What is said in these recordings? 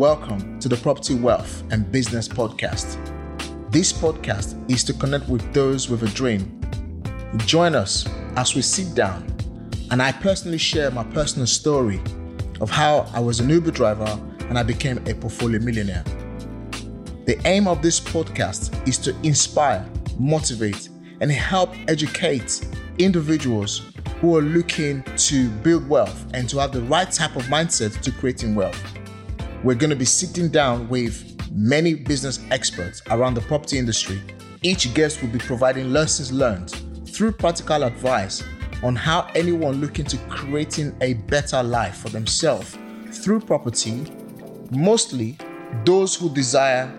welcome to the Property Wealth and Business Podcast. This podcast is to connect with those with a dream. Join us as we sit down and I personally share my personal story of how I was an Uber driver and I became a portfolio millionaire. The aim of this podcast is to inspire, motivate, and help educate individuals who are looking to build wealth and to have the right type of mindset to creating wealth. We're going to be sitting down with many business experts around the property industry. Each guest will be providing lessons learned through practical advice on how anyone looking to creating a better life for themselves through property, mostly those who desire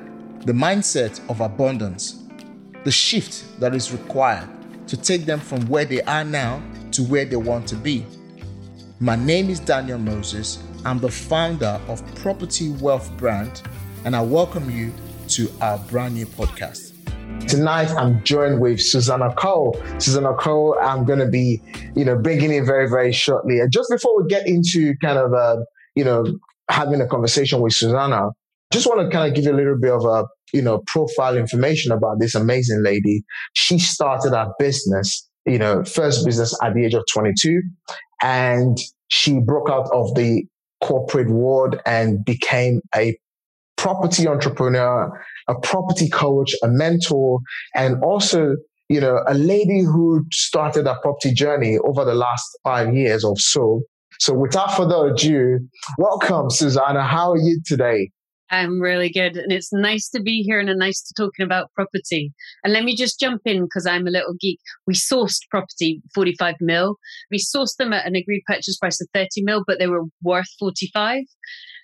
the mindset of abundance, the shift that is required to take them from where they are now to where they want to be. My name is Daniel Moses. I'm the founder of Property Wealth Brand, and I welcome you to our brand new podcast. Tonight, I'm joined with Susannah Cole. Susannah Cole, I'm going to be, you know, bringing in very, very shortly. And just before we get into kind of, uh, you know, having a conversation with Susannah, just want to kind of give you a little bit of a, you know, profile information about this amazing lady. She started her business, you know, first business at the age of 22, and she broke out of the corporate world and became a property entrepreneur, a property coach, a mentor, and also, you know, a lady who started a property journey over the last five years or so. So without further ado, welcome, Susannah. How are you today? I'm really good. And it's nice to be here and nice to talking about property. And let me just jump in because I'm a little geek. We sourced property 45 mil. We sourced them at an agreed purchase price of 30 mil, but they were worth 45.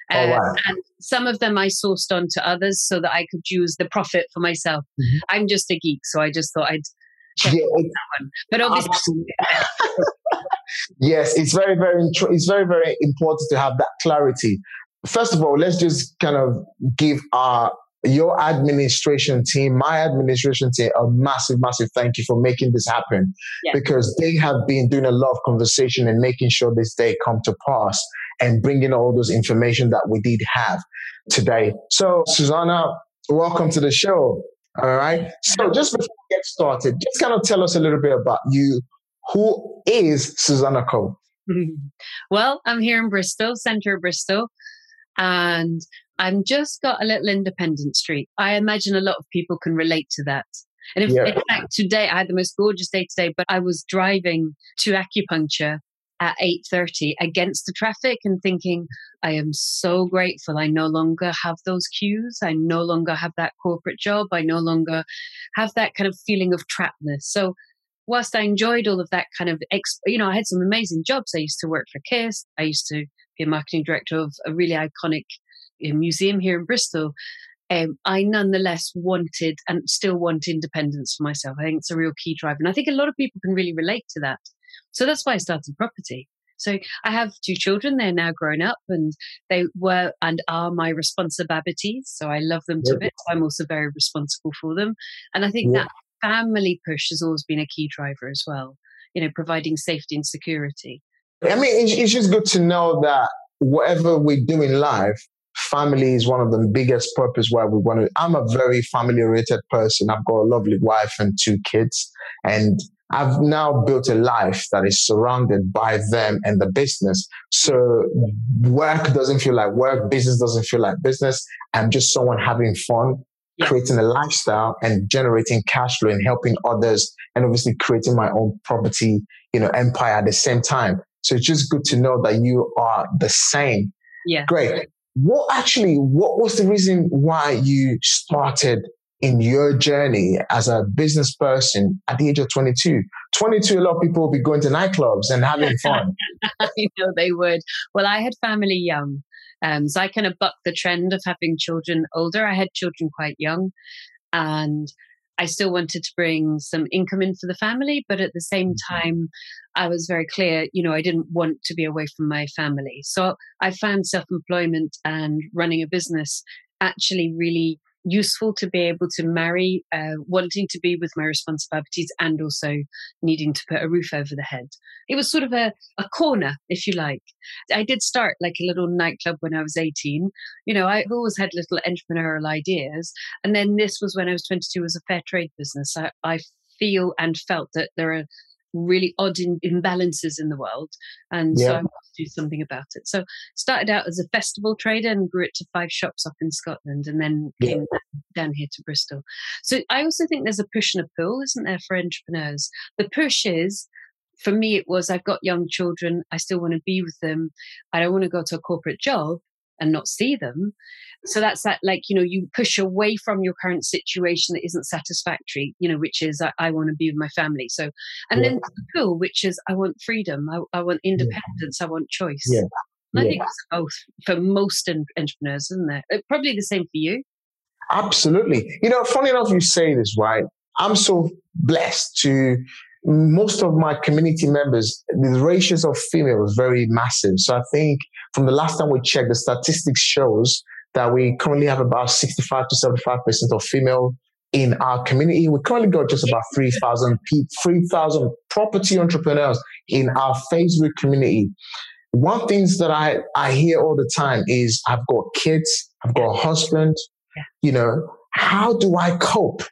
Oh, uh, wow. and some of them I sourced on to others so that I could use the profit for myself. Mm-hmm. I'm just a geek, so I just thought I'd yeah, that one. But obviously, yes, it's very, very, it's very, very important to have that clarity first of all, let's just kind of give our your administration team, my administration team, a massive, massive thank you for making this happen yeah. because they have been doing a lot of conversation and making sure this day come to pass and bringing all those information that we did have today. So, Susannah, welcome to the show. All right. So, just before we get started, just kind of tell us a little bit about you. Who is Susannah Cole? well, I'm here in Bristol, centre Bristol and I'm just got a little independent streak. I imagine a lot of people can relate to that. And if, yeah. in fact, today I had the most gorgeous day today, but I was driving to acupuncture at 8.30 against the traffic and thinking, I am so grateful. I no longer have those queues. I no longer have that corporate job. I no longer have that kind of feeling of trappedness. So whilst I enjoyed all of that kind of, you know, I had some amazing jobs. I used to work for KISS. I used to marketing director of a really iconic museum here in Bristol. Um, I nonetheless wanted and still want independence for myself. I think it's a real key driver. And I think a lot of people can really relate to that. So that's why I started property. So I have two children. They're now grown up and they were and are my responsibilities. So I love them to bits. I'm also very responsible for them. And I think yeah. that family push has always been a key driver as well, you know, providing safety and security. I mean, it's just good to know that whatever we do in life, family is one of the biggest purpose why we want to. I'm a very family oriented person. I've got a lovely wife and two kids, and I've now built a life that is surrounded by them and the business. So work doesn't feel like work, business doesn't feel like business. I'm just someone having fun, yeah. creating a lifestyle and generating cash flow and helping others and obviously creating my own property, you know, empire at the same time. So it's just good to know that you are the same. Yeah. Great. What actually, what was the reason why you started in your journey as a business person at the age of 22? 22, a lot of people will be going to nightclubs and having fun. I know they would. Well, I had family young. Um, so I kind of bucked the trend of having children older. I had children quite young. And I still wanted to bring some income in for the family, but at the same mm-hmm. time, I was very clear, you know, I didn't want to be away from my family. So I found self employment and running a business actually really useful to be able to marry, uh, wanting to be with my responsibilities and also needing to put a roof over the head. It was sort of a, a corner, if you like. I did start like a little nightclub when I was 18. You know, I've always had little entrepreneurial ideas. And then this was when I was 22 was a fair trade business. I, I feel and felt that there are really odd in, imbalances in the world. And yeah. so I wanted to do something about it. So started out as a festival trader and grew it to five shops up in Scotland and then yeah. came down here to Bristol. So I also think there's a push and a pull, isn't there, for entrepreneurs? The push is for me, it was I've got young children. I still want to be with them. I don't want to go to a corporate job and not see them. So that's that, like, you know, you push away from your current situation that isn't satisfactory, you know, which is I, I want to be with my family. So, and yeah. then the pull, which is I want freedom, I, I want independence, yeah. I want choice. Yeah. I think it's both for most entrepreneurs, isn't it? Uh, probably the same for you. Absolutely. You know, funny enough, you say this, right? I'm so blessed to most of my community members, the ratios of female was very massive. So I think from the last time we checked, the statistics shows that we currently have about 65 to 75 percent of female in our community. We currently got just about 3,000 3,000 property entrepreneurs in our Facebook community. One things that I, I hear all the time is I've got kids, I've got a husband, yeah. you know, how do I cope?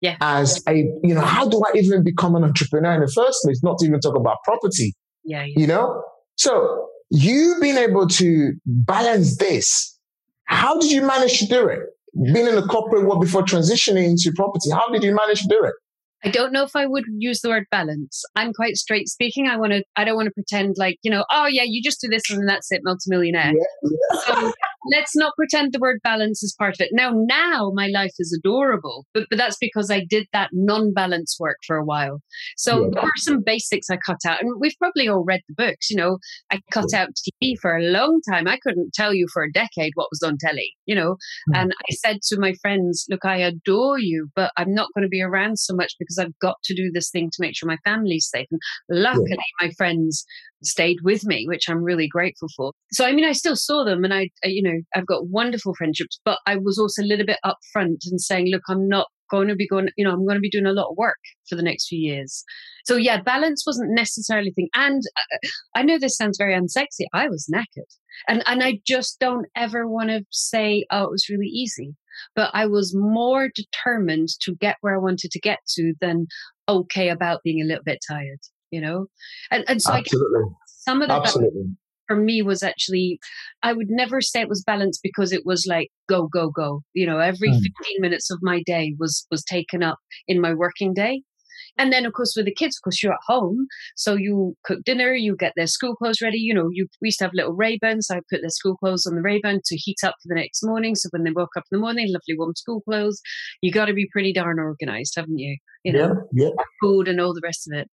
yeah. as a, you know, how do I even become an entrepreneur in the first place? Not to even talk about property. Yeah. You know? So you being able to balance this, how did you manage to do it? Being in the corporate world before transitioning into property, how did you manage to do it? I don't know if I would use the word balance. I'm quite straight speaking. I want to. I don't want to pretend like you know. Oh yeah, you just do this and that's it, multimillionaire. Yeah, yeah. So let's not pretend the word balance is part of it. Now, now my life is adorable, but but that's because I did that non-balance work for a while. So yeah. there were some basics I cut out, and we've probably all read the books. You know, I cut out TV for a long time. I couldn't tell you for a decade what was on telly. You know, mm-hmm. and I said to my friends, "Look, I adore you, but I'm not going to be around so much because." because I've got to do this thing to make sure my family's safe. And luckily, yeah. my friends stayed with me, which I'm really grateful for. So, I mean, I still saw them and I, you know, I've got wonderful friendships, but I was also a little bit upfront and saying, look, I'm not going to be going, you know, I'm going to be doing a lot of work for the next few years. So, yeah, balance wasn't necessarily thing. And uh, I know this sounds very unsexy. I was knackered. And, and I just don't ever want to say, oh, it was really easy but I was more determined to get where I wanted to get to than okay about being a little bit tired, you know? And, and so Absolutely. some of the Absolutely. for me was actually, I would never say it was balanced because it was like go, go, go. You know, every mm. 15 minutes of my day was was taken up in my working day. And then, of course, with the kids, of course, you're at home. So you cook dinner, you get their school clothes ready. You know, you, we used to have little Rayburns. So I put their school clothes on the Rayburn to heat up for the next morning. So when they woke up in the morning, lovely warm school clothes. You got to be pretty darn organized, haven't you? You know, yeah, yeah. food and all the rest of it.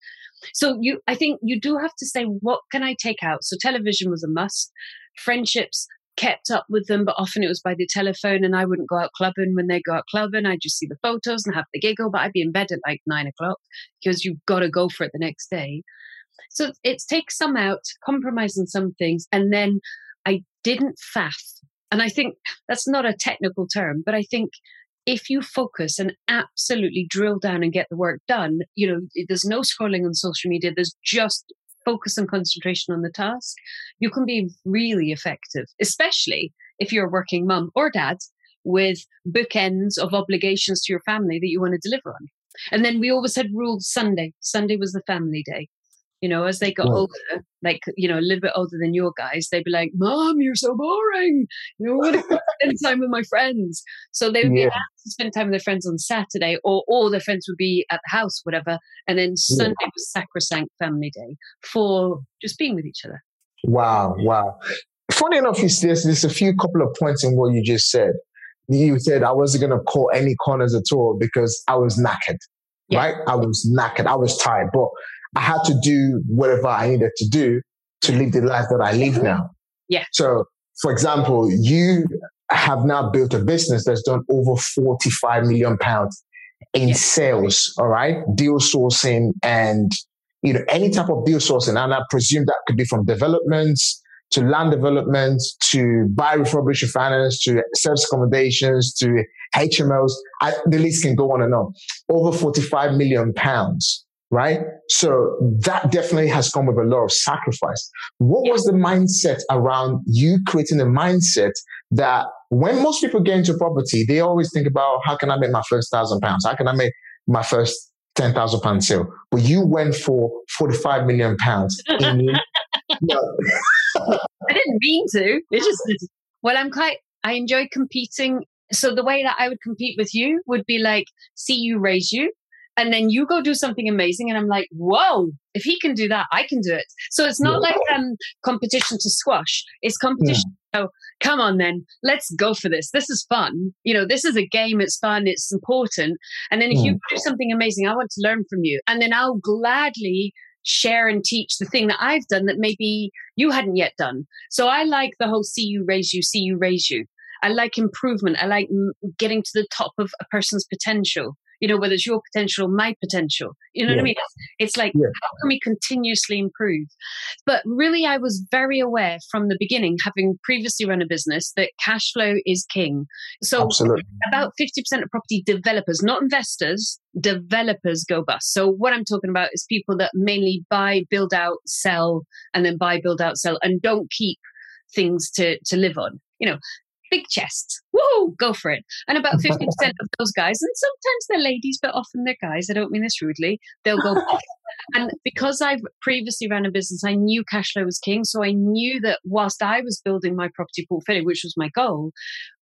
So you, I think you do have to say, what can I take out? So television was a must. Friendships, kept up with them, but often it was by the telephone and I wouldn't go out clubbing when they go out clubbing. I'd just see the photos and have the giggle, but I'd be in bed at like nine o'clock because you've got to go for it the next day. So it takes some out, compromising some things, and then I didn't faff. And I think that's not a technical term, but I think if you focus and absolutely drill down and get the work done, you know, there's no scrolling on social media. There's just focus and concentration on the task, you can be really effective, especially if you're a working mum or dad with bookends of obligations to your family that you want to deliver on. And then we always had rules Sunday. Sunday was the family day. You know, as they got older, like, you know, a little bit older than your guys, they'd be like, Mom, you're so boring. You know, I want to spend time with my friends. So they would yeah. be asked to spend time with their friends on Saturday, or all their friends would be at the house, whatever. And then Sunday yeah. was sacrosanct family day for just being with each other. Wow, wow. Funny enough, there's, there's a few couple of points in what you just said. You said I wasn't going to call any corners at all because I was knackered, yeah. right? I was knackered. I was tired. But I had to do whatever I needed to do to live the life that I live now. Yeah. So, for example, you have now built a business that's done over 45 million pounds in yeah. sales, all right? Deal sourcing and, you know, any type of deal sourcing. And I presume that could be from developments, to land developments to buy refurbished finance to service accommodations, to HMOs. I, the list can go on and on. Over 45 million pounds, right? So that definitely has come with a lot of sacrifice. What was the mindset around you creating a mindset that when most people get into property, they always think about how can I make my first thousand pounds? How can I make my first ten thousand pound sale? But you went for forty five million pounds. In, I didn't mean to. It just well, I'm quite. I enjoy competing. So the way that I would compete with you would be like, see you raise you, and then you go do something amazing, and I'm like, whoa! If he can do that, I can do it. So it's not like um competition to squash. It's competition. Yeah. So come on, then let's go for this. This is fun. You know, this is a game. It's fun. It's important. And then if you do something amazing, I want to learn from you, and then I'll gladly share and teach the thing that I've done that maybe you hadn't yet done. So I like the whole see you raise you, see you raise you. I like improvement. I like getting to the top of a person's potential you know, whether it's your potential or my potential. You know yeah. what I mean? It's, it's like, yeah. how can we continuously improve? But really, I was very aware from the beginning, having previously run a business, that cash flow is king. So, Absolutely. about 50% of property developers, not investors, developers go bust. So, what I'm talking about is people that mainly buy, build out, sell, and then buy, build out, sell, and don't keep things to, to live on. You know, big chests. Woo, go for it. And about 50% of those guys, and sometimes they're ladies, but often they're guys, I don't mean this rudely, they'll go And because I've previously ran a business, I knew cash flow was king. So I knew that whilst I was building my property portfolio, which was my goal,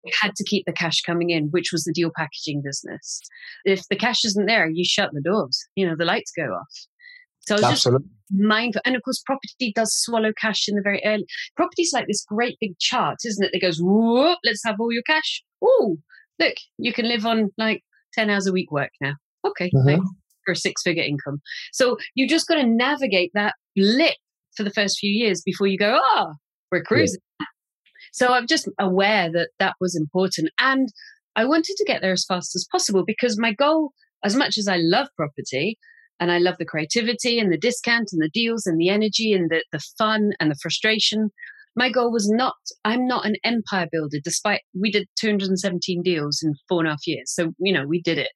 we had to keep the cash coming in, which was the deal packaging business. If the cash isn't there, you shut the doors, you know, the lights go off. So I was Absolutely. just mindful. And of course, property does swallow cash in the very early. Property's like this great big chart, isn't it? That goes, whoop, let's have all your cash. Oh, look, you can live on like 10 hours a week work now. Okay, mm-hmm. for a six figure income. So you just got to navigate that blip for the first few years before you go, ah, oh, we're cruising. Yeah. So I'm just aware that that was important. And I wanted to get there as fast as possible because my goal, as much as I love property, and I love the creativity and the discount and the deals and the energy and the, the fun and the frustration. My goal was not, I'm not an empire builder, despite we did 217 deals in four and a half years. So, you know, we did it.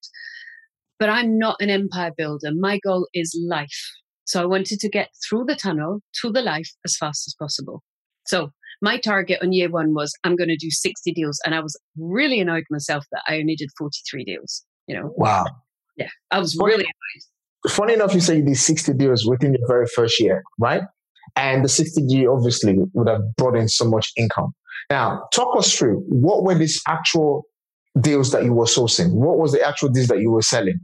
But I'm not an empire builder. My goal is life. So I wanted to get through the tunnel to the life as fast as possible. So my target on year one was I'm going to do 60 deals. And I was really annoyed myself that I only did 43 deals. You know, wow. Yeah, I was really annoyed funny enough, you say you did 60 deals within your very first year, right? And the 60G obviously would have brought in so much income. Now, talk us through what were these actual deals that you were sourcing? What was the actual deals that you were selling?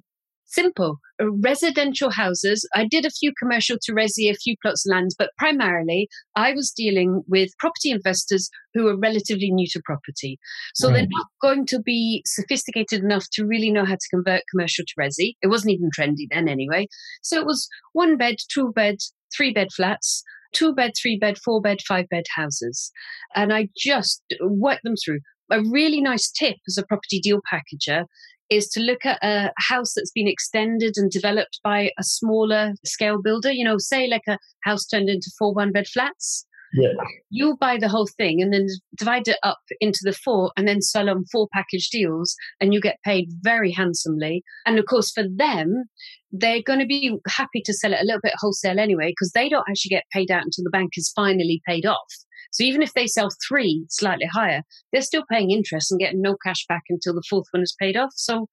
Simple. Uh, residential houses. I did a few commercial to resi, a few plots of land, but primarily I was dealing with property investors who are relatively new to property. So mm. they're not going to be sophisticated enough to really know how to convert commercial to resi. It wasn't even trendy then anyway. So it was one bed, two bed, three bed flats two bed, three bed, four bed, five bed houses. And I just worked them through. A really nice tip as a property deal packager is to look at a house that's been extended and developed by a smaller scale builder, you know, say like a house turned into four one bed flats. Yeah. You'll buy the whole thing and then divide it up into the four and then sell on four package deals and you get paid very handsomely. And of course, for them, they're going to be happy to sell it a little bit wholesale anyway because they don't actually get paid out until the bank is finally paid off. So even if they sell three slightly higher, they're still paying interest and getting no cash back until the fourth one is paid off. So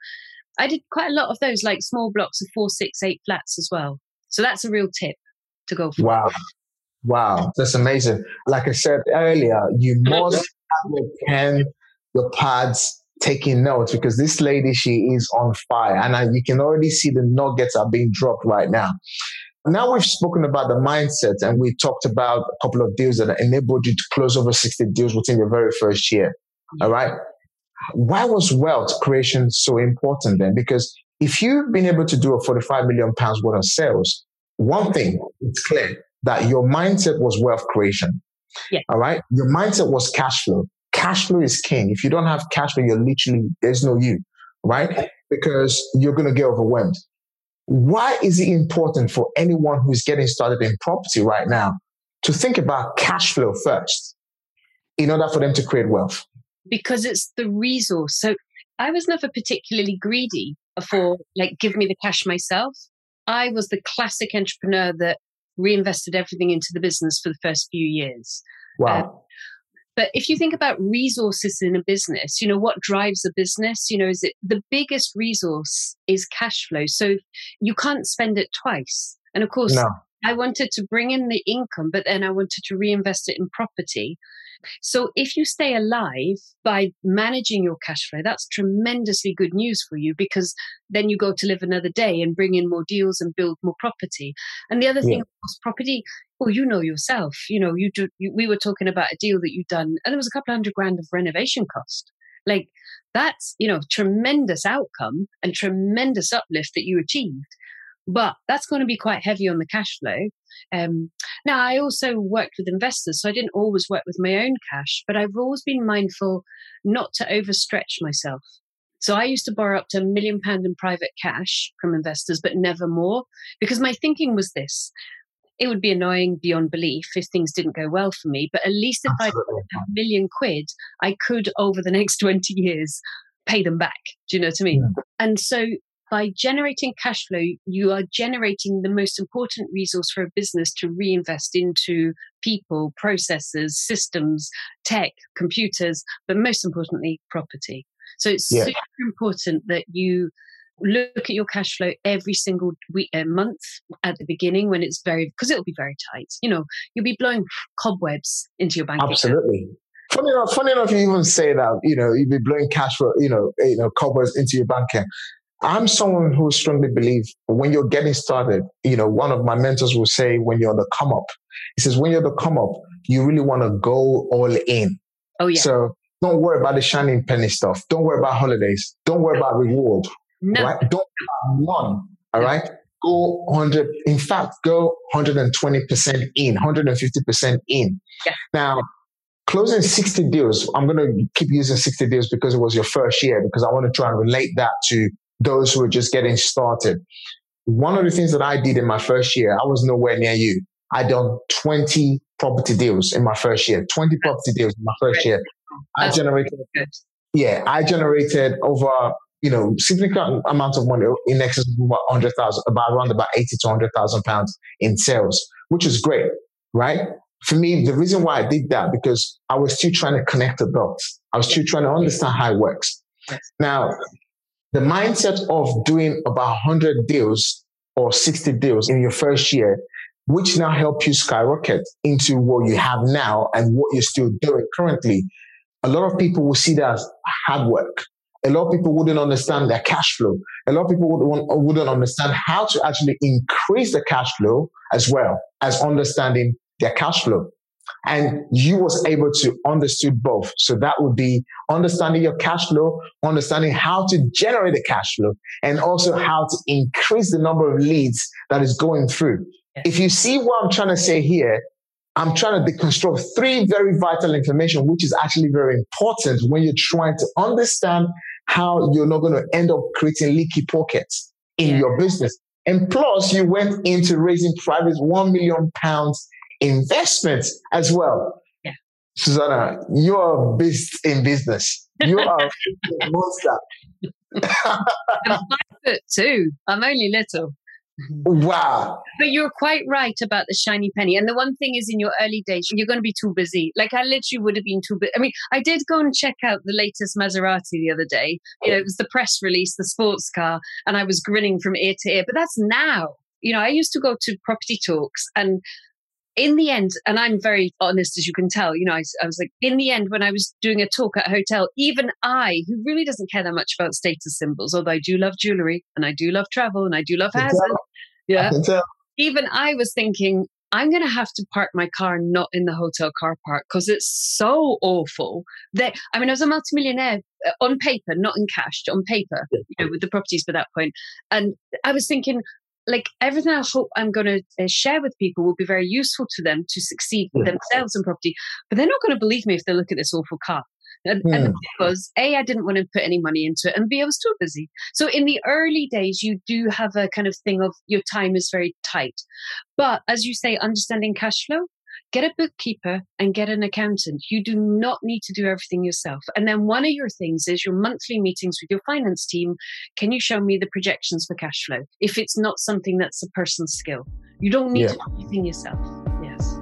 I did quite a lot of those, like small blocks of four, six, eight flats as well. So that's a real tip to go for. Wow. Wow. That's amazing. Like I said earlier, you must have your pen, your pads, taking notes because this lady, she is on fire. And I, you can already see the nuggets are being dropped right now. Now we've spoken about the mindset and we talked about a couple of deals that enabled you to close over 60 deals within your very first year. All right. Why was wealth creation so important then? Because if you've been able to do a 45 million pounds worth of sales, one thing it's clear that your mindset was wealth creation. Yeah. All right. Your mindset was cash flow. Cash flow is king. If you don't have cash flow, you're literally, there's no you, right? Because you're going to get overwhelmed. Why is it important for anyone who's getting started in property right now to think about cash flow first in order for them to create wealth? Because it's the resource. So I was never particularly greedy for like give me the cash myself. I was the classic entrepreneur that reinvested everything into the business for the first few years. Wow. Um, but if you think about resources in a business, you know, what drives a business, you know, is it the biggest resource is cash flow. So you can't spend it twice. And of course, no. I wanted to bring in the income, but then I wanted to reinvest it in property. So if you stay alive by managing your cash flow, that's tremendously good news for you because then you go to live another day and bring in more deals and build more property. And the other thing, of course, property, well, you know yourself, you know, you do, you, we were talking about a deal that you've done and there was a couple hundred grand of renovation cost. Like that's, you know, tremendous outcome and tremendous uplift that you achieved but that's going to be quite heavy on the cash flow. Um, now, I also worked with investors, so I didn't always work with my own cash, but I've always been mindful not to overstretch myself. So I used to borrow up to a million pound in private cash from investors, but never more, because my thinking was this. It would be annoying beyond belief if things didn't go well for me, but at least if Absolutely. I had a million quid, I could over the next 20 years pay them back. Do you know what I mean? Yeah. And so by generating cash flow, you are generating the most important resource for a business to reinvest into people, processes, systems, tech, computers, but most importantly, property. So it's yeah. super important that you look at your cash flow every single week, uh, month at the beginning when it's very because it'll be very tight. You know, you'll be blowing cobwebs into your bank. Absolutely. Account. Funny enough, funny enough, you even say that. You know, you'll be blowing cash for you know, you know, cobwebs into your bank account. I'm someone who strongly believe when you're getting started, you know, one of my mentors will say when you're the come up, he says, when you're the come up, you really want to go all in. Oh, yeah. So don't worry about the shining penny stuff. Don't worry about holidays. Don't worry about reward. No. Right? Don't one. All right. Go 100. In fact, go 120% in, 150% in. Yeah. Now, closing 60 deals, I'm going to keep using 60 deals because it was your first year because I want to try and relate that to those who are just getting started. One of the things that I did in my first year, I was nowhere near you. I done 20 property deals in my first year, 20 property deals in my first year. I generated, yeah, I generated over, you know, significant amount of money in excess of about 100,000, about around about 80 to 100,000 pounds in sales, which is great, right? For me, the reason why I did that, because I was still trying to connect the dots. I was still trying to understand how it works. Now, the mindset of doing about 100 deals or 60 deals in your first year, which now help you skyrocket into what you have now and what you're still doing currently. A lot of people will see that as hard work. A lot of people wouldn't understand their cash flow. A lot of people would, wouldn't understand how to actually increase the cash flow as well as understanding their cash flow. And you was able to understood both. So that would be understanding your cash flow, understanding how to generate the cash flow, and also how to increase the number of leads that is going through. If you see what I'm trying to say here, I'm trying to deconstruct three very vital information, which is actually very important when you're trying to understand how you're not going to end up creating leaky pockets in yeah. your business. And plus, you went into raising private 1 million pounds investments as well. Yeah. Susannah, you are a beast in business. You are a monster. I'm five foot two. I'm only little. Wow. But you're quite right about the shiny penny. And the one thing is, in your early days, you're going to be too busy. Like, I literally would have been too busy. I mean, I did go and check out the latest Maserati the other day. You know, it was the press release, the sports car, and I was grinning from ear to ear. But that's now. You know, I used to go to property talks and in the end, and I'm very honest as you can tell, you know, I, I, was like, in the end, when I was doing a talk at a hotel, even I, who really doesn't care that much about status symbols, although I do love jewelry and I do love travel and I do love houses, yeah, even I was thinking, I'm going to have to park my car not in the hotel car park because it's so awful that I mean I was a multimillionaire uh, on paper, not in cash, on paper, you know, with the properties by that point, and I was thinking like everything I hope I'm going to uh, share with people will be very useful to them to succeed yeah. themselves in property. But they're not going to believe me if they look at this awful car. And, yeah. and because A, I didn't want to put any money into it, and B, I was too busy. So in the early days, you do have a kind of thing of your time is very tight. But as you say, understanding cash flow, get a bookkeeper and get an accountant. You do not need to do everything yourself. And then one of your things is your monthly meetings with your finance team. Can you show me the projections for cash flow? If it's not something that's a person's skill, you don't need yeah. to do anything yourself. Yes.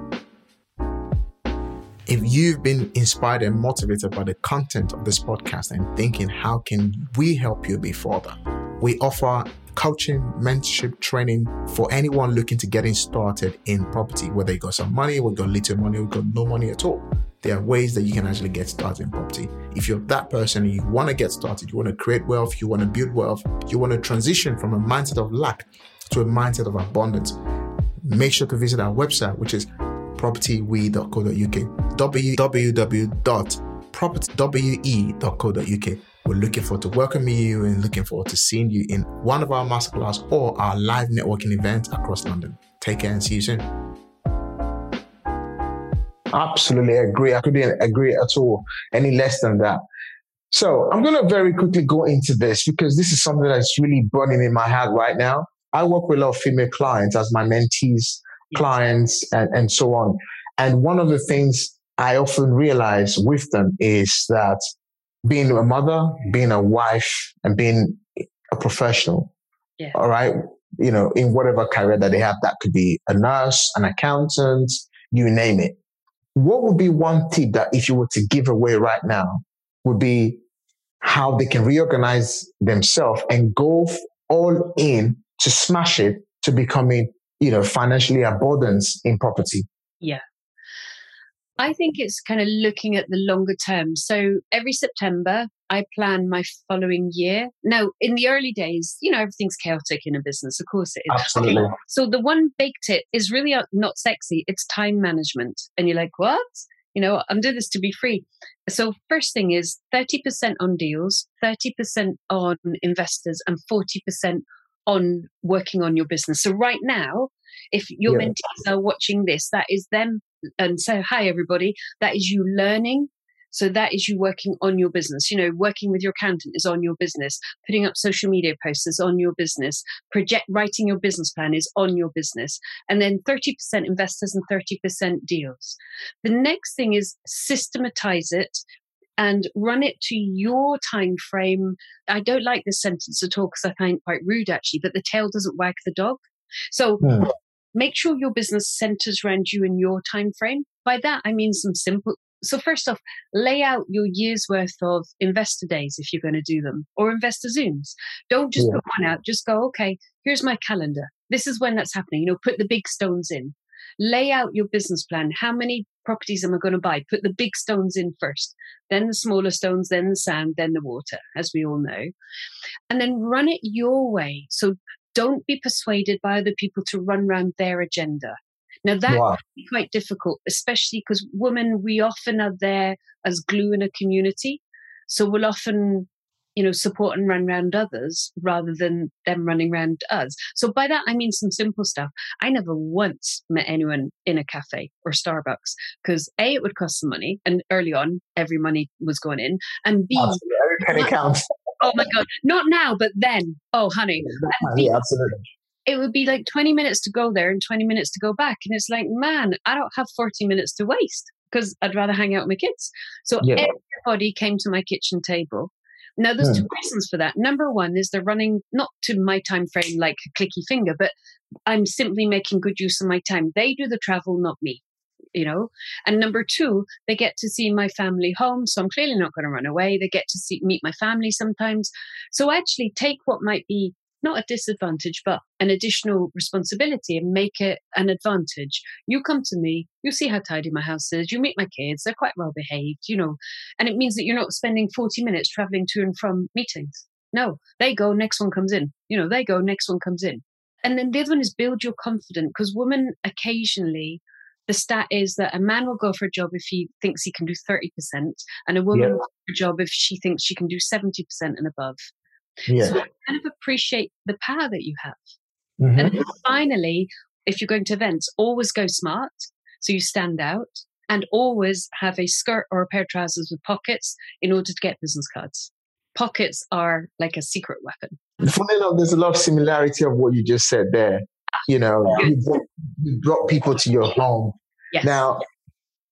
If you've been inspired and motivated by the content of this podcast and thinking, how can we help you be further? We offer coaching, mentorship, training for anyone looking to getting started in property, whether you got some money, we got little money, we got no money at all. There are ways that you can actually get started in property. If you're that person you want to get started, you want to create wealth, you want to build wealth, you want to transition from a mindset of lack to a mindset of abundance, make sure to visit our website, which is propertywe.co.uk. www.propertywe.co.uk. We're looking forward to welcoming you and looking forward to seeing you in one of our masterclass or our live networking events across London. Take care and see you soon. Absolutely agree. I couldn't agree at all any less than that. So I'm going to very quickly go into this because this is something that's really burning in my head right now. I work with a lot of female clients as my mentees, clients, and, and so on. And one of the things I often realize with them is that being a mother, being a wife, and being a professional. Yeah. All right. You know, in whatever career that they have, that could be a nurse, an accountant, you name it. What would be one tip that if you were to give away right now would be how they can reorganize themselves and go all in to smash it to becoming, you know, financially abundance in property? Yeah. I think it's kind of looking at the longer term. So every September, I plan my following year. Now, in the early days, you know, everything's chaotic in a business. Of course it is. Absolutely. So the one big tip is really not sexy. It's time management. And you're like, what? You know, I'm doing this to be free. So first thing is 30% on deals, 30% on investors, and 40% on working on your business. So right now, if your yeah. mentees are watching this, that is them and say, hi, everybody. That is you learning. So that is you working on your business. You know, working with your accountant is on your business. Putting up social media posts is on your business. Project writing your business plan is on your business. And then 30% investors and 30% deals. The next thing is systematize it and run it to your time frame. I don't like this sentence at all because I find it quite rude actually, but the tail doesn't wag the dog. So hmm make sure your business centers around you and your time frame. By that, I mean some simple. So first off, lay out your year's worth of investor days if you're going to do them or investor Zooms. Don't just yeah. put one out. Just go, okay, here's my calendar. This is when that's happening. You know, put the big stones in. Lay out your business plan. How many properties am I going to buy? Put the big stones in first, then the smaller stones, then the sand, then the water, as we all know. And then run it your way. So don't be persuaded by other people to run around their agenda. Now that wow. can be quite difficult, especially because women, we often are there as glue in a community. So we'll often, you know, support and run around others rather than them running around us. So by that, I mean some simple stuff. I never once met anyone in a cafe or Starbucks because A, it would cost some money. And early on, every money was going in. And B, every penny counts oh my god, not now, but then. Oh, honey. Yeah, absolutely. It would be like 20 minutes to go there and 20 minutes to go back. And it's like, man, I don't have 40 minutes to waste because I'd rather hang out with my kids. So yeah. everybody came to my kitchen table. Now, there's two hmm. reasons for that. Number one is they're running not to my time frame like a clicky finger, but I'm simply making good use of my time. They do the travel, not me you know? And number two they get to see my family home so i'm clearly not going to run away. They get to see meet my family sometimes. So actually take what might be not a disadvantage but an additional responsibility and make it an advantage. You come to me you see how tidy my house is you meet my kids they're quite well behaved you know? And it means that you're not spending 40 minutes traveling to and from meetings. No they go next one comes in. You know they go next one comes in. And then the other one is build your confidence because women occasionally the stat is that a man will go for a job if he thinks he can do 30%, and a woman yeah. will go for a job if she thinks she can do 70% and above. Yeah. So kind of appreciate the power that you have. Mm-hmm. And finally, if you're going to events, always go smart so you stand out and always have a skirt or a pair of trousers with pockets in order to get business cards. Pockets are like a secret weapon. Funny enough, there's a lot of similarity of what you just said there. You know, you brought, you brought people to your home Yes. Now,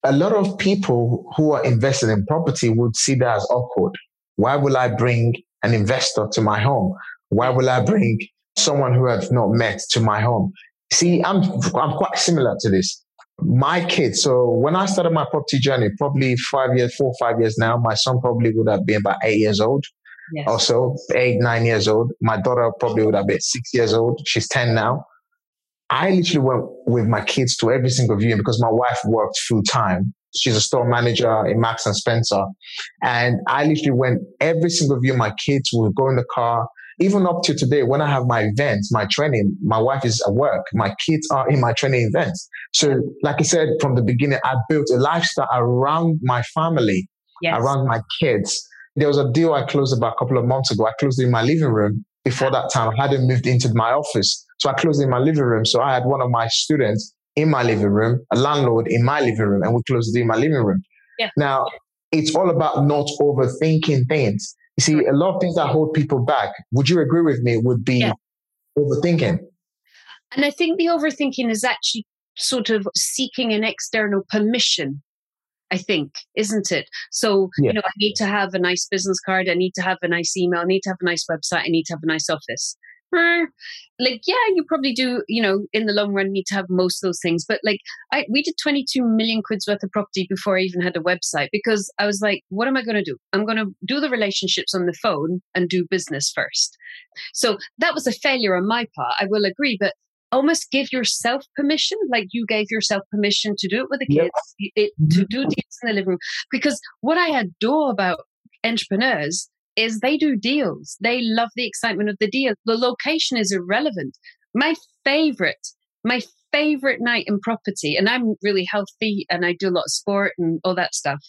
a lot of people who are invested in property would see that as awkward. Why will I bring an investor to my home? Why will I bring someone who I've not met to my home? See, I'm I'm quite similar to this. My kids. So when I started my property journey, probably five years, four, five years now, my son probably would have been about eight years old. Yes. Also, eight, nine years old. My daughter probably would have been six years old. She's 10 now. I literally went with my kids to every single viewing because my wife worked full time. She's a store manager in Marks and Spencer. And I literally went every single view. My kids would go in the car. Even up to today, when I have my events, my training, my wife is at work. My kids are in my training events. So, like I said from the beginning, I built a lifestyle around my family, yes. around my kids. There was a deal I closed about a couple of months ago. I closed it in my living room. Before that time, I hadn't moved into my office. So I closed in my living room. So I had one of my students in my living room, a landlord in my living room, and we closed in my living room. Yeah. Now, it's all about not overthinking things. You see, a lot of things that hold people back, would you agree with me, would be yeah. overthinking. And I think the overthinking is actually sort of seeking an external permission I think, isn't it? So, yeah. you know, I need to have a nice business card. I need to have a nice email. I need to have a nice website. I need to have a nice office like yeah you probably do you know in the long run need to have most of those things but like i we did 22 million quid's worth of property before i even had a website because i was like what am i going to do i'm going to do the relationships on the phone and do business first so that was a failure on my part i will agree but almost give yourself permission like you gave yourself permission to do it with the kids yep. it, to do mm-hmm. deals in the living room because what i adore about entrepreneurs is they do deals. They love the excitement of the deal. The location is irrelevant. My favorite, my favorite night in property, and I'm really healthy and I do a lot of sport and all that stuff.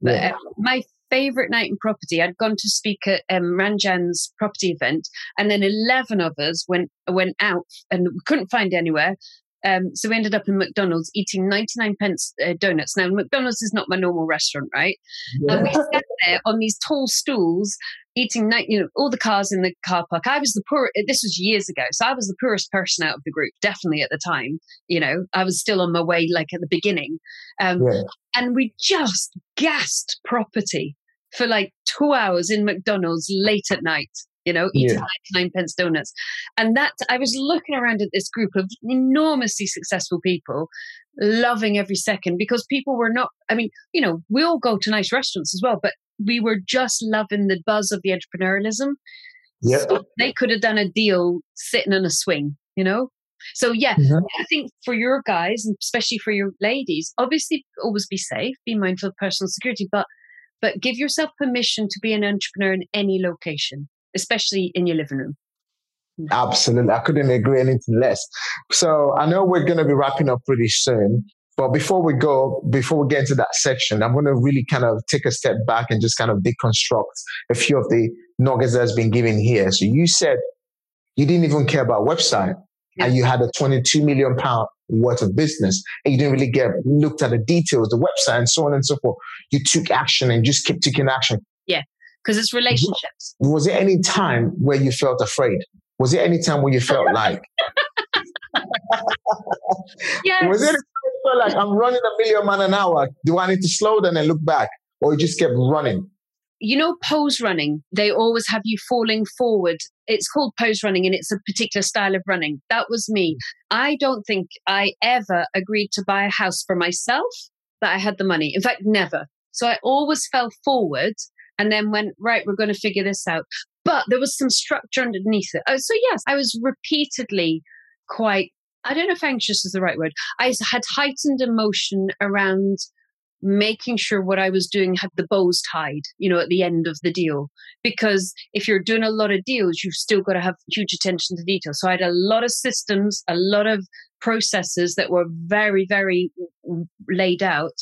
But yeah. uh, my favorite night in property, I'd gone to speak at um, Ranjan's property event, and then 11 of us went went out and we couldn't find anywhere. Um, so we ended up in McDonald's eating 99 pence uh, donuts. Now, McDonald's is not my normal restaurant, right? Yeah. And we sat there on these tall stools eating, you know, all the cars in the car park. I was the poor, this was years ago. So I was the poorest person out of the group, definitely at the time. You know, I was still on my way, like at the beginning. Um, yeah. And we just gassed property for like two hours in McDonald's late at night you know, eating yeah. 99 pence donuts. And that I was looking around at this group of enormously successful people, loving every second because people were not, I mean, you know, we all go to nice restaurants as well, but we were just loving the buzz of the entrepreneurialism. Yeah. So they could have done a deal sitting in a swing, you know? So yeah, mm-hmm. I think for your guys and especially for your ladies, obviously always be safe, be mindful of personal security, but but give yourself permission to be an entrepreneur in any location especially in your living room. Hmm. Absolutely. I couldn't agree anything less. So I know we're going to be wrapping up pretty soon. But before we go, before we get into that section, I'm going to really kind of take a step back and just kind of deconstruct a few of the nuggets that's been given here. So you said you didn't even care about website yeah. and you had a 22 million pound worth of business and you didn't really get looked at the details, the website and so on and so forth. You took action and just kept taking action. Yeah because it's relationships. Was there any time where you felt afraid? Was there any time where you felt like? yes. Was it like I'm running a million man an hour? Do I need to slow down and look back, or you just kept running? You know, pose running. They always have you falling forward. It's called pose running, and it's a particular style of running. That was me. I don't think I ever agreed to buy a house for myself that I had the money. In fact, never. So I always fell forward and then went, right, we're going to figure this out. But there was some structure underneath it. Oh, so, yes, I was repeatedly quite, I don't know if anxious is the right word. I had heightened emotion around making sure what I was doing had the bows tied, you know, at the end of the deal. Because if you're doing a lot of deals, you've still got to have huge attention to detail. So I had a lot of systems, a lot of processes that were very, very laid out.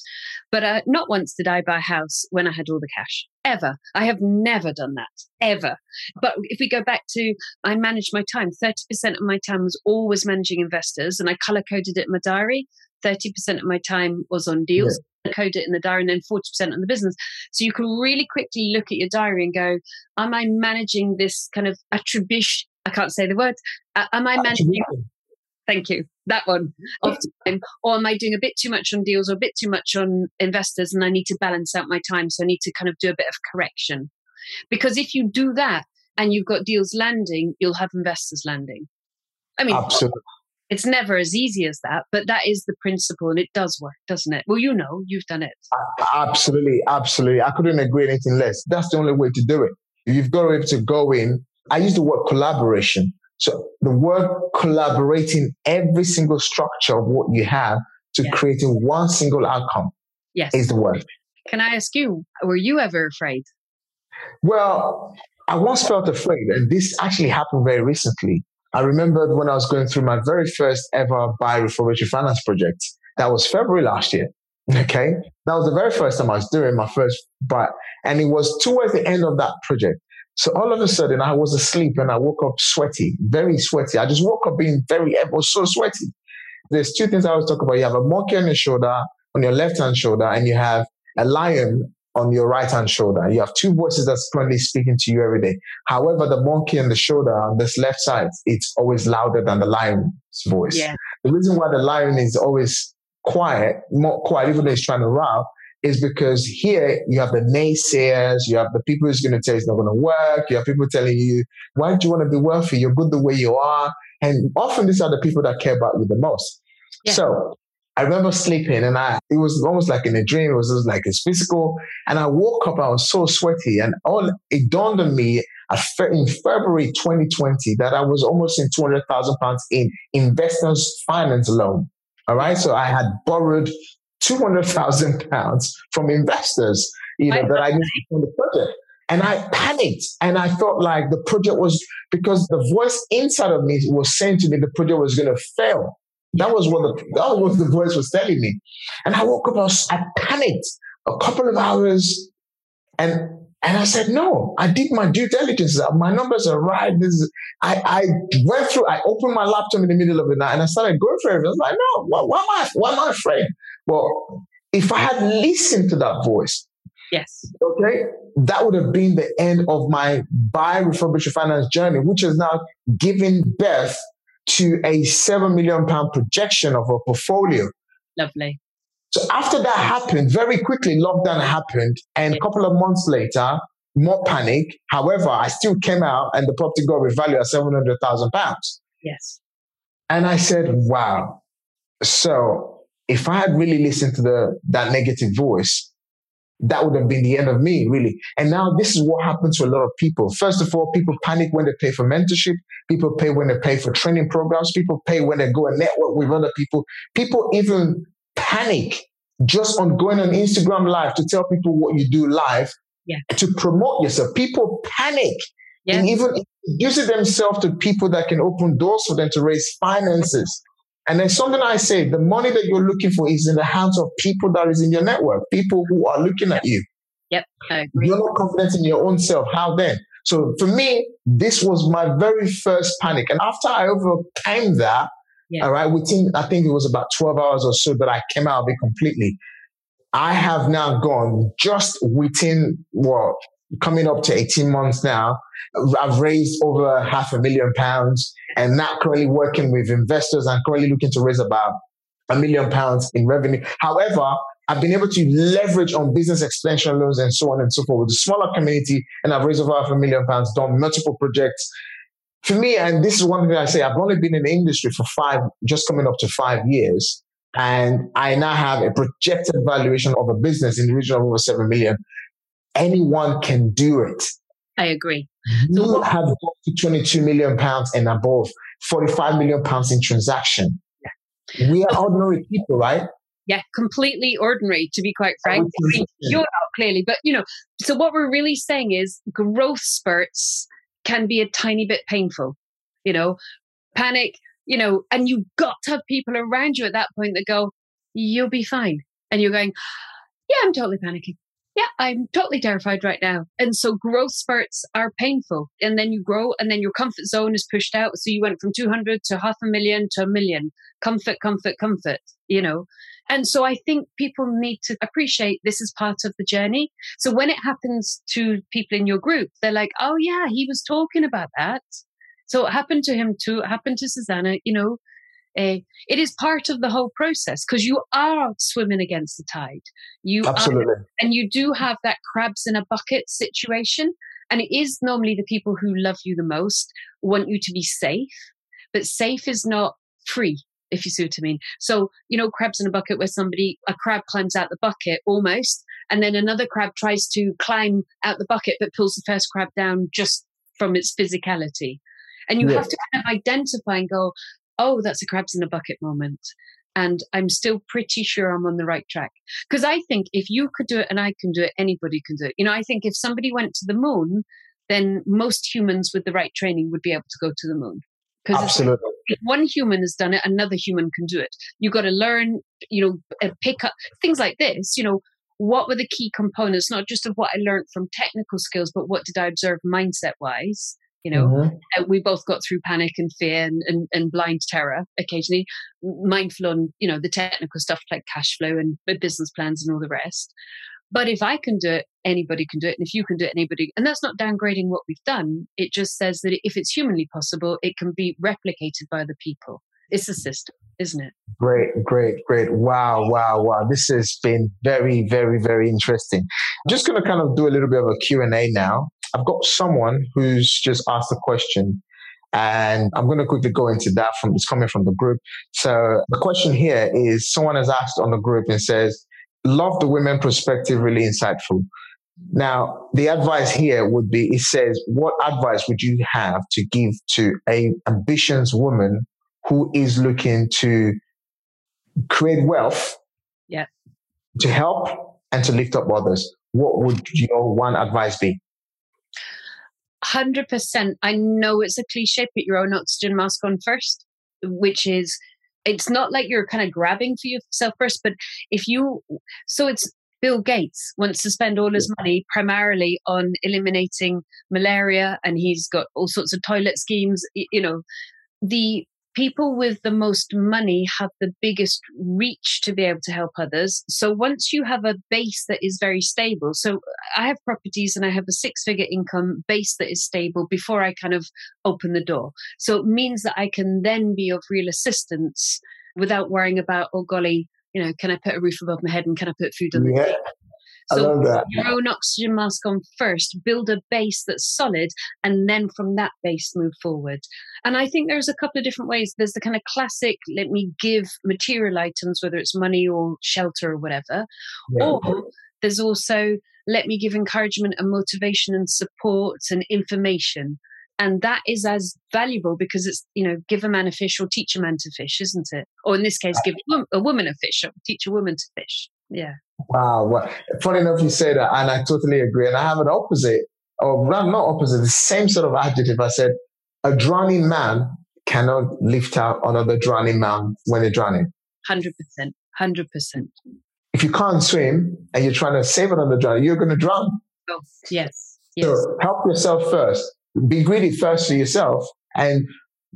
But uh, not once did I buy a house when I had all the cash. Ever. I have never done that. Ever. But if we go back to, I managed my time. 30% of my time was always managing investors, and I color coded it in my diary. 30% of my time was on deals. Yeah. Code it in the diary and then 40% on the business. So you can really quickly look at your diary and go, Am I managing this kind of attribution? I can't say the word. Uh, am I managing? Thank you that one of time, or am I doing a bit too much on deals or a bit too much on investors, and I need to balance out my time, so I need to kind of do a bit of correction. Because if you do that and you've got deals landing, you'll have investors landing. I mean, absolutely. It's never as easy as that, but that is the principle and it does work, doesn't it? Well, you know, you've done it. Absolutely, absolutely. I couldn't agree anything less. That's the only way to do it. You've got to be able to go in. I use the word collaboration. So the word collaborating every single structure of what you have to yeah. creating one single outcome yes. is the word. Can I ask you, were you ever afraid? Well, I once felt afraid, and this actually happened very recently. I remembered when I was going through my very first ever buy refurb refinance project. That was February last year. Okay. That was the very first time I was doing my first buy. And it was towards the end of that project. So all of a sudden I was asleep and I woke up sweaty, very sweaty. I just woke up being very, I was so sweaty. There's two things I always talk about. You have a monkey on your shoulder, on your left hand shoulder, and you have a lion on your right hand shoulder. You have two voices that's currently speaking to you every day. However, the monkey on the shoulder on this left side, it's always louder than the lion's voice. Yeah. The reason why the lion is always quiet, more quiet, even though he's trying to roar, is because here you have the naysayers, you have the people who's going to tell you it's not going to work, you have people telling you, why do you want to be wealthy? You're good the way you are. And often these are the people that care about you the most. Yeah. So I remember sleeping and I, it was almost like in a dream. It was just like it's physical. And I woke up, I was so sweaty and all, it dawned on me in February 2020 that I was almost in 200,000 pounds in investors finance loan. All right. So I had borrowed 200,000 pounds from investors, you know, that I needed for the project. And I panicked and I felt like the project was because the voice inside of me was saying to me the project was going to fail. That was what the that was what the voice was telling me. And I woke up, I, was, I panicked a couple of hours, and and I said, no, I did my due diligence. My numbers are right. This is, I, I went through, I opened my laptop in the middle of the night and I started going through it. I was like, no, why, why, am I, why am I afraid? Well, if I had listened to that voice, yes, okay, that would have been the end of my buy refurbish refinance journey, which has now given birth to a seven million pound projection of a portfolio. Lovely. So after that happened, very quickly lockdown happened, and a couple of months later, more panic. However, I still came out, and the property got revalued at seven hundred thousand pounds. Yes. And I said, "Wow." So if I had really listened to the that negative voice, that would have been the end of me, really. And now this is what happens to a lot of people. First of all, people panic when they pay for mentorship. People pay when they pay for training programs. People pay when they go and network with other people. People even panic just on going on Instagram live to tell people what you do live yeah. to promote yourself. People panic yeah. and even introducing themselves to people that can open doors for them to raise finances. And then something I say, the money that you're looking for is in the hands of people that is in your network, people who are looking at you. Yep, I agree. You're not confident in your own self. How then? So for me, this was my very first panic. And after I overcame that, yeah. all right, within, I think it was about 12 hours or so that I came out of it completely. I have now gone just within, well, coming up to 18 months now. I've raised over half a million pounds and now currently working with investors and currently looking to raise about a million pounds in revenue. However, I've been able to leverage on business expansion loans and so on and so forth with a smaller community, and I've raised over half a million pounds, done multiple projects. For me, and this is one thing I say, I've only been in the industry for five, just coming up to five years. And I now have a projected valuation of a business in the region of over 7 million. Anyone can do it. I agree. You have up to 22 million pounds and above, 45 million pounds in transaction. Yeah. We are ordinary people, right? Yeah, completely ordinary, to be quite frank. you're not clearly, but you know, so what we're really saying is growth spurts can be a tiny bit painful, you know, panic, you know, and you've got to have people around you at that point that go, you'll be fine. And you're going, yeah, I'm totally panicking yeah, I'm totally terrified right now. And so growth spurts are painful. And then you grow and then your comfort zone is pushed out. So you went from 200 to half a million to a million. Comfort, comfort, comfort, you know. And so I think people need to appreciate this is part of the journey. So when it happens to people in your group, they're like, oh, yeah, he was talking about that. So it happened to him too. It happened to Susannah, you know. Uh, it is part of the whole process because you are swimming against the tide. You absolutely, are, and you do have that crabs in a bucket situation. And it is normally the people who love you the most want you to be safe, but safe is not free if you see what I mean. So, you know, crabs in a bucket where somebody, a crab climbs out the bucket almost, and then another crab tries to climb out the bucket but pulls the first crab down just from its physicality. And you yeah. have to kind of identify and go, oh, that's a crabs in a bucket moment. And I'm still pretty sure I'm on the right track. Because I think if you could do it and I can do it, anybody can do it. You know, I think if somebody went to the moon, then most humans with the right training would be able to go to the moon. Because Absolutely. if one human has done it, another human can do it. You've got to learn, you know, uh, pick up things like this. You know, what were the key components, not just of what I learned from technical skills, but what did I observe mindset wise? You know, mm-hmm. Uh, we both got through panic and fear and, and, and, blind terror occasionally, mindful on, you know, the technical stuff like cash flow and business plans and all the rest. But if I can do it, anybody can do it. And if you can do it, anybody. And that's not downgrading what we've done. It just says that if it's humanly possible, it can be replicated by other people. It's a system, isn't it? Great, great, great. Wow, wow, wow. This has been very, very, very interesting. I'm just going to kind of do a little bit of a Q&A now. I've got someone who's just asked a question and I'm going to quickly go into that from it's coming from the group. So the question here is someone has asked on the group and says, love the women perspective, really insightful. Now, the advice here would be, it says, what advice would you have to give to a ambitious woman who is looking to create wealth, yeah, to help and to lift up others? What would your one advice be? 100%. I know it's a cliche, put your own oxygen mask on first, which is it's not like you're kind of grabbing for yourself first, but if you, so it's Bill Gates wants to spend all his money primarily on eliminating malaria, and he's got all sorts of toilet schemes. You know, the people with the most money have the biggest reach to be able to help others. So once you have a base that is very stable, so I have properties and I have a six figure income base that is stable before I kind of open the door. So it means that I can then be of real assistance without worrying about, oh golly, you know, can I put a roof above my head and can I put food on the table? So put your own oxygen mask on first, build a base that's solid, and then from that base move forward. And I think there's a couple of different ways. There's the kind of classic, let me give material items, whether it's money or shelter or whatever. Yeah. Or there's also let me give encouragement and motivation and support and information. And that is as valuable because it's, you know, give a man a fish or teach a man to fish, isn't it? Or in this case, give a woman a fish or teach a woman to fish. Yeah. Wow. Well, funny enough, you say that, and I totally agree. And I have an opposite, or not opposite, the same sort of adjective. I said, a drowning man cannot lift out another drowning man when they're drowning. 100%. 100%. If you can't swim and you're trying to save another drowning, you're going to drown. Oh, yes. yes. So help yourself first. Be greedy first for yourself and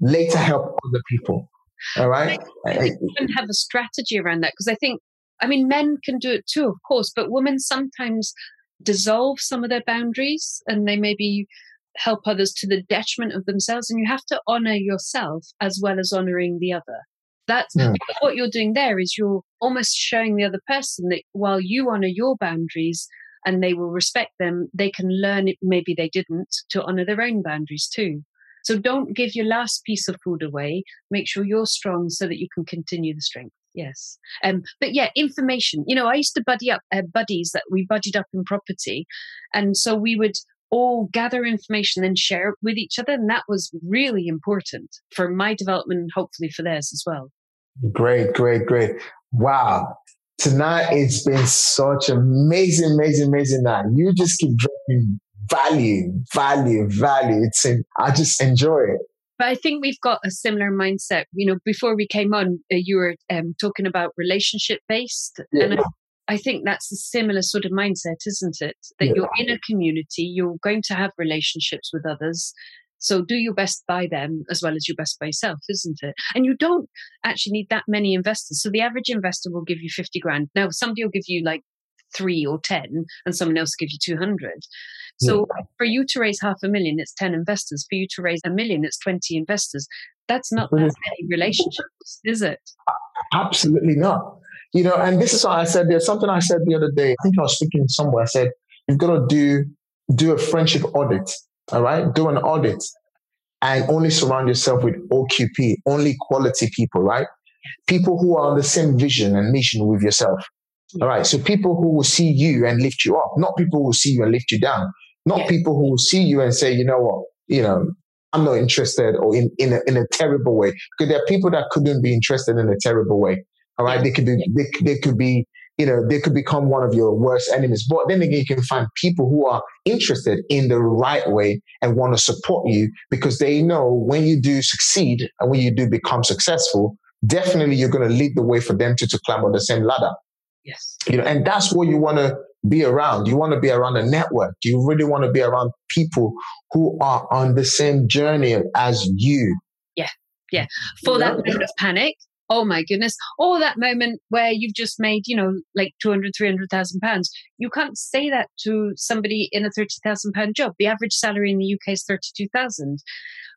later help other people. All right. I, I, I have a strategy around that because I think I mean, men can do it too, of course, but women sometimes dissolve some of their boundaries and they maybe help others to the detriment of themselves. And you have to honor yourself as well as honoring the other. That's hmm. yeah. what you're doing there is you're almost showing the other person that while you honor your boundaries and they will respect them, they can learn it, maybe they didn't, to honor their own boundaries too. So don't give your last piece of food away. Make sure you're strong so that you can continue the strength yes. Um but yeah information. You know i used to buddy up uh, buddies that we buddied up in property and so we would all gather information and share it with each other and that was really important for my development and hopefully for theirs as well. Great great great. Wow. Tonight it's been such amazing amazing amazing night. You just keep dropping value value value. It's in, i just enjoy it but I think we've got a similar mindset. You know, before we came on, uh, you were um, talking about relationship based. Yeah. And I, I, think that's a similar sort of mindset, isn't it? That yeah. you're in a community, you're going to have relationships with others. So do your best by them as well as your best by yourself, isn't it? And you don't actually need that many investors. So the average investor will give you 50 grand. Now, somebody will give you like three or 10 and someone else will give you 200 So yeah. for you to raise half a million, it's 10 investors. For you to raise a million, it's 20 investors. That's not that many relationships, is it? Absolutely not. You know, and this is what I said. There's something I said the other day. I think I was speaking somewhere. I said, you've got to do do a friendship audit. All right. Do an audit and only surround yourself with OQP, only quality people, right? People who are on the same vision and mission with yourself. All right. So people who will see you and lift you up, not people who will see you and lift you down, not yeah. people who will see you and say, you know what, you know, I'm not interested or in, in, a, in a terrible way. Because there are people that couldn't be interested in a terrible way. All right. They could be, they, they could be, you know, they could become one of your worst enemies. But then again, you can find people who are interested in the right way and want to support you because they know when you do succeed and when you do become successful, definitely you're going to lead the way for them to, to climb on the same ladder. Yes. You know, and that's what you want to be around. You want to be around a network. You really want to be around people who are on the same journey as you. Yeah. Yeah. For that moment of panic, oh my goodness. Or that moment where you've just made, you know, like 200, 300,000 pounds. You can't say that to somebody in a 30,000 pound job. The average salary in the UK is 32,000.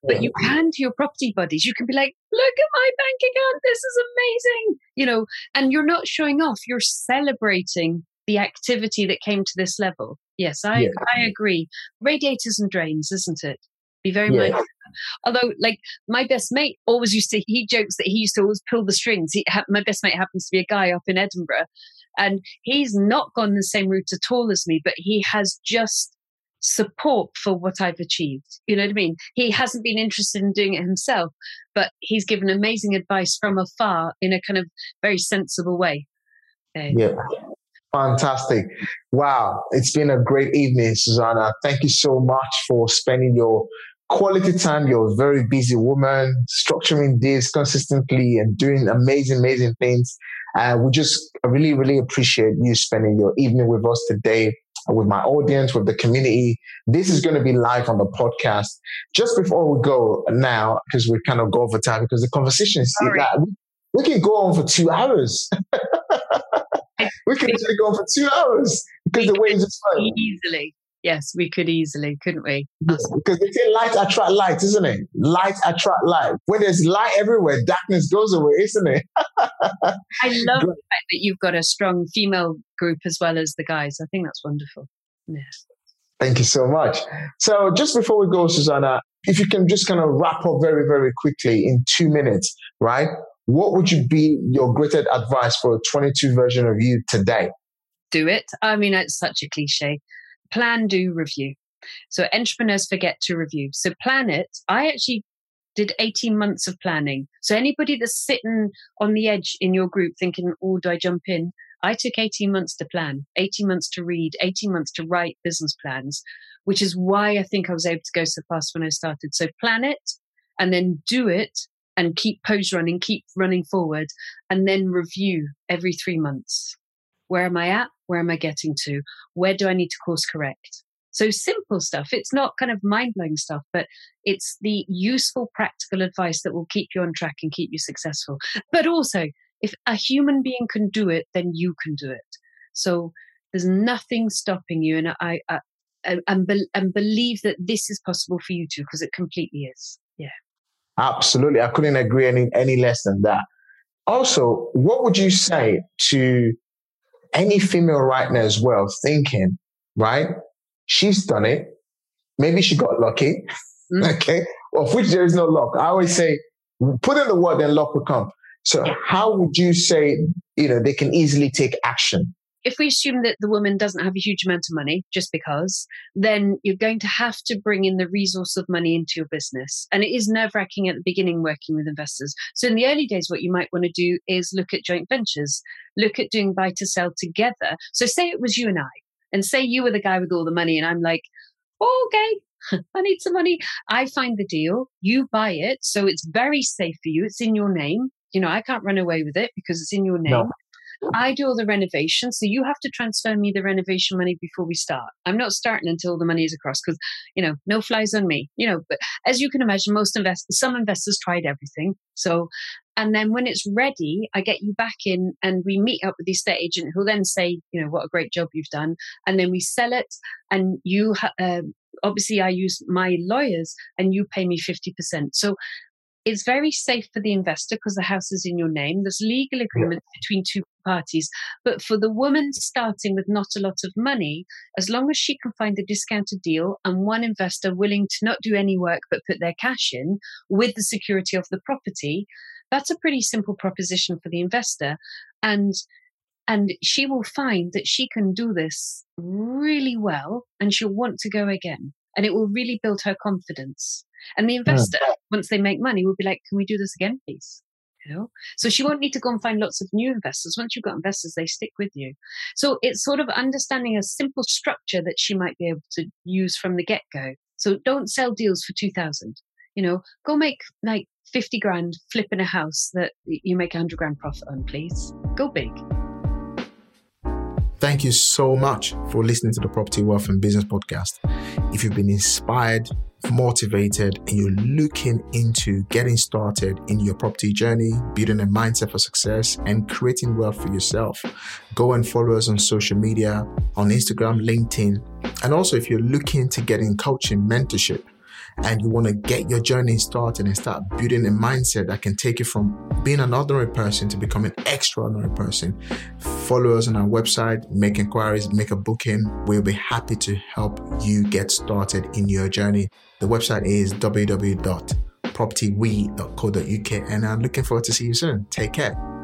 But you can to your property buddies. You can be like, look at my bank account. This is amazing. You know, and you're not showing off. You're celebrating the activity that came to this level. Yes, I, yeah. I agree. Radiators and drains, isn't it? Be very yeah. mindful. Although, like my best mate always used to, he jokes that he used to always pull the strings. He, my best mate happens to be a guy up in Edinburgh, and he's not gone the same route at all as me, but he has just support for what I've achieved. You know what I mean? He hasn't been interested in doing it himself, but he's given amazing advice from afar in a kind of very sensible way. Yeah. Fantastic. Wow. It's been a great evening, Susannah. Thank you so much for spending your quality time. You're a very busy woman, structuring this consistently and doing amazing, amazing things. And uh, we just really, really appreciate you spending your evening with us today, with my audience, with the community. This is going to be live on the podcast. Just before we go now, because we kind of go over time, because the conversation is like, we, we can go on for two hours. we can actually go on for two hours because the way it's just Easily. Yes, we could easily, couldn't we? Because they say light attract light, isn't it? Light attract light. When there's light everywhere, darkness goes away, isn't it? I love the fact that you've got a strong female group as well as the guys. I think that's wonderful. Yes. Thank you so much. So just before we go, Susannah, if you can just kind of wrap up very, very quickly in two minutes, right? What would you be your greatest advice for a 22 version of you today? Do it. I mean, it's such a cliche plan, do, review. So entrepreneurs forget to review. So plan it. I actually did 18 months of planning. So anybody that's sitting on the edge in your group thinking, oh, do I jump in? I took 18 months to plan, 18 months to read, 18 months to write business plans, which is why I think I was able to go so fast when I started. So plan it and then do it and keep pose running, keep running forward, and then review every three months. Where am I at? Where am I getting to? Where do I need to course correct? So simple stuff. It's not kind of mind blowing stuff, but it's the useful, practical advice that will keep you on track and keep you successful. But also, if a human being can do it, then you can do it. So there's nothing stopping you. And I, I and, be, and believe that this is possible for you too, because it completely is. Yeah. Absolutely. I couldn't agree any, any less than that. Also, what would you say to any female right now as well thinking, right? She's done it. Maybe she got lucky. Mm. Okay. Of which there is no luck. I always say, put in the word, then luck will come. So how would you say, you know, they can easily take action? If we assume that the woman doesn't have a huge amount of money just because, then you're going to have to bring in the resource of money into your business. And it is nerve wracking at the beginning working with investors. So, in the early days, what you might want to do is look at joint ventures, look at doing buy to sell together. So, say it was you and I, and say you were the guy with all the money, and I'm like, oh, okay, I need some money. I find the deal, you buy it. So, it's very safe for you, it's in your name. You know, I can't run away with it because it's in your name. No. I do all the renovation, so you have to transfer me the renovation money before we start. I'm not starting until the money is across because, you know, no flies on me. You know, but as you can imagine, most investors, some investors tried everything. So And then when it's ready, I get you back in and we meet up with the estate agent who'll then say, you know, what a great job you've done. And then we sell it and you, uh, obviously I use my lawyers and you pay me 50%. So it's very safe for the investor because the house is in your name. There's legal agreement between two parties. But for the woman starting with not a lot of money, as long as she can find a discounted deal and one investor willing to not do any work but put their cash in with the security of the property, that's a pretty simple proposition for the investor. And and she will find that she can do this really well and she'll want to go again. And it will really build her confidence. And the hmm. investor, yeah. once they make money, will be like, "Can we do this again, please?" You know. So she won't need to go and find lots of new investors. Once you've got investors, they stick with you. So it's sort of understanding a simple structure that she might be able to use from the get go. So don't sell deals for two thousand. You know, go make like fifty grand flipping a house that you make a hundred grand profit on, please. Go big. Thank you so much for listening to the Property Wealth and Business Podcast. If you've been inspired, motivated, and you're looking into getting started in your property journey, building a mindset for success, and creating wealth for yourself, go and follow us on social media, on Instagram, LinkedIn. And also, if you're looking to get in coaching, mentorship, and you want to get your journey started and start building a mindset that can take you from being an ordinary person to become an extraordinary person, follow us on our website, make inquiries, make a booking. We'll be happy to help you get started in your journey. The website is www.propertywe.co.uk and I'm looking forward to see you soon. Take care.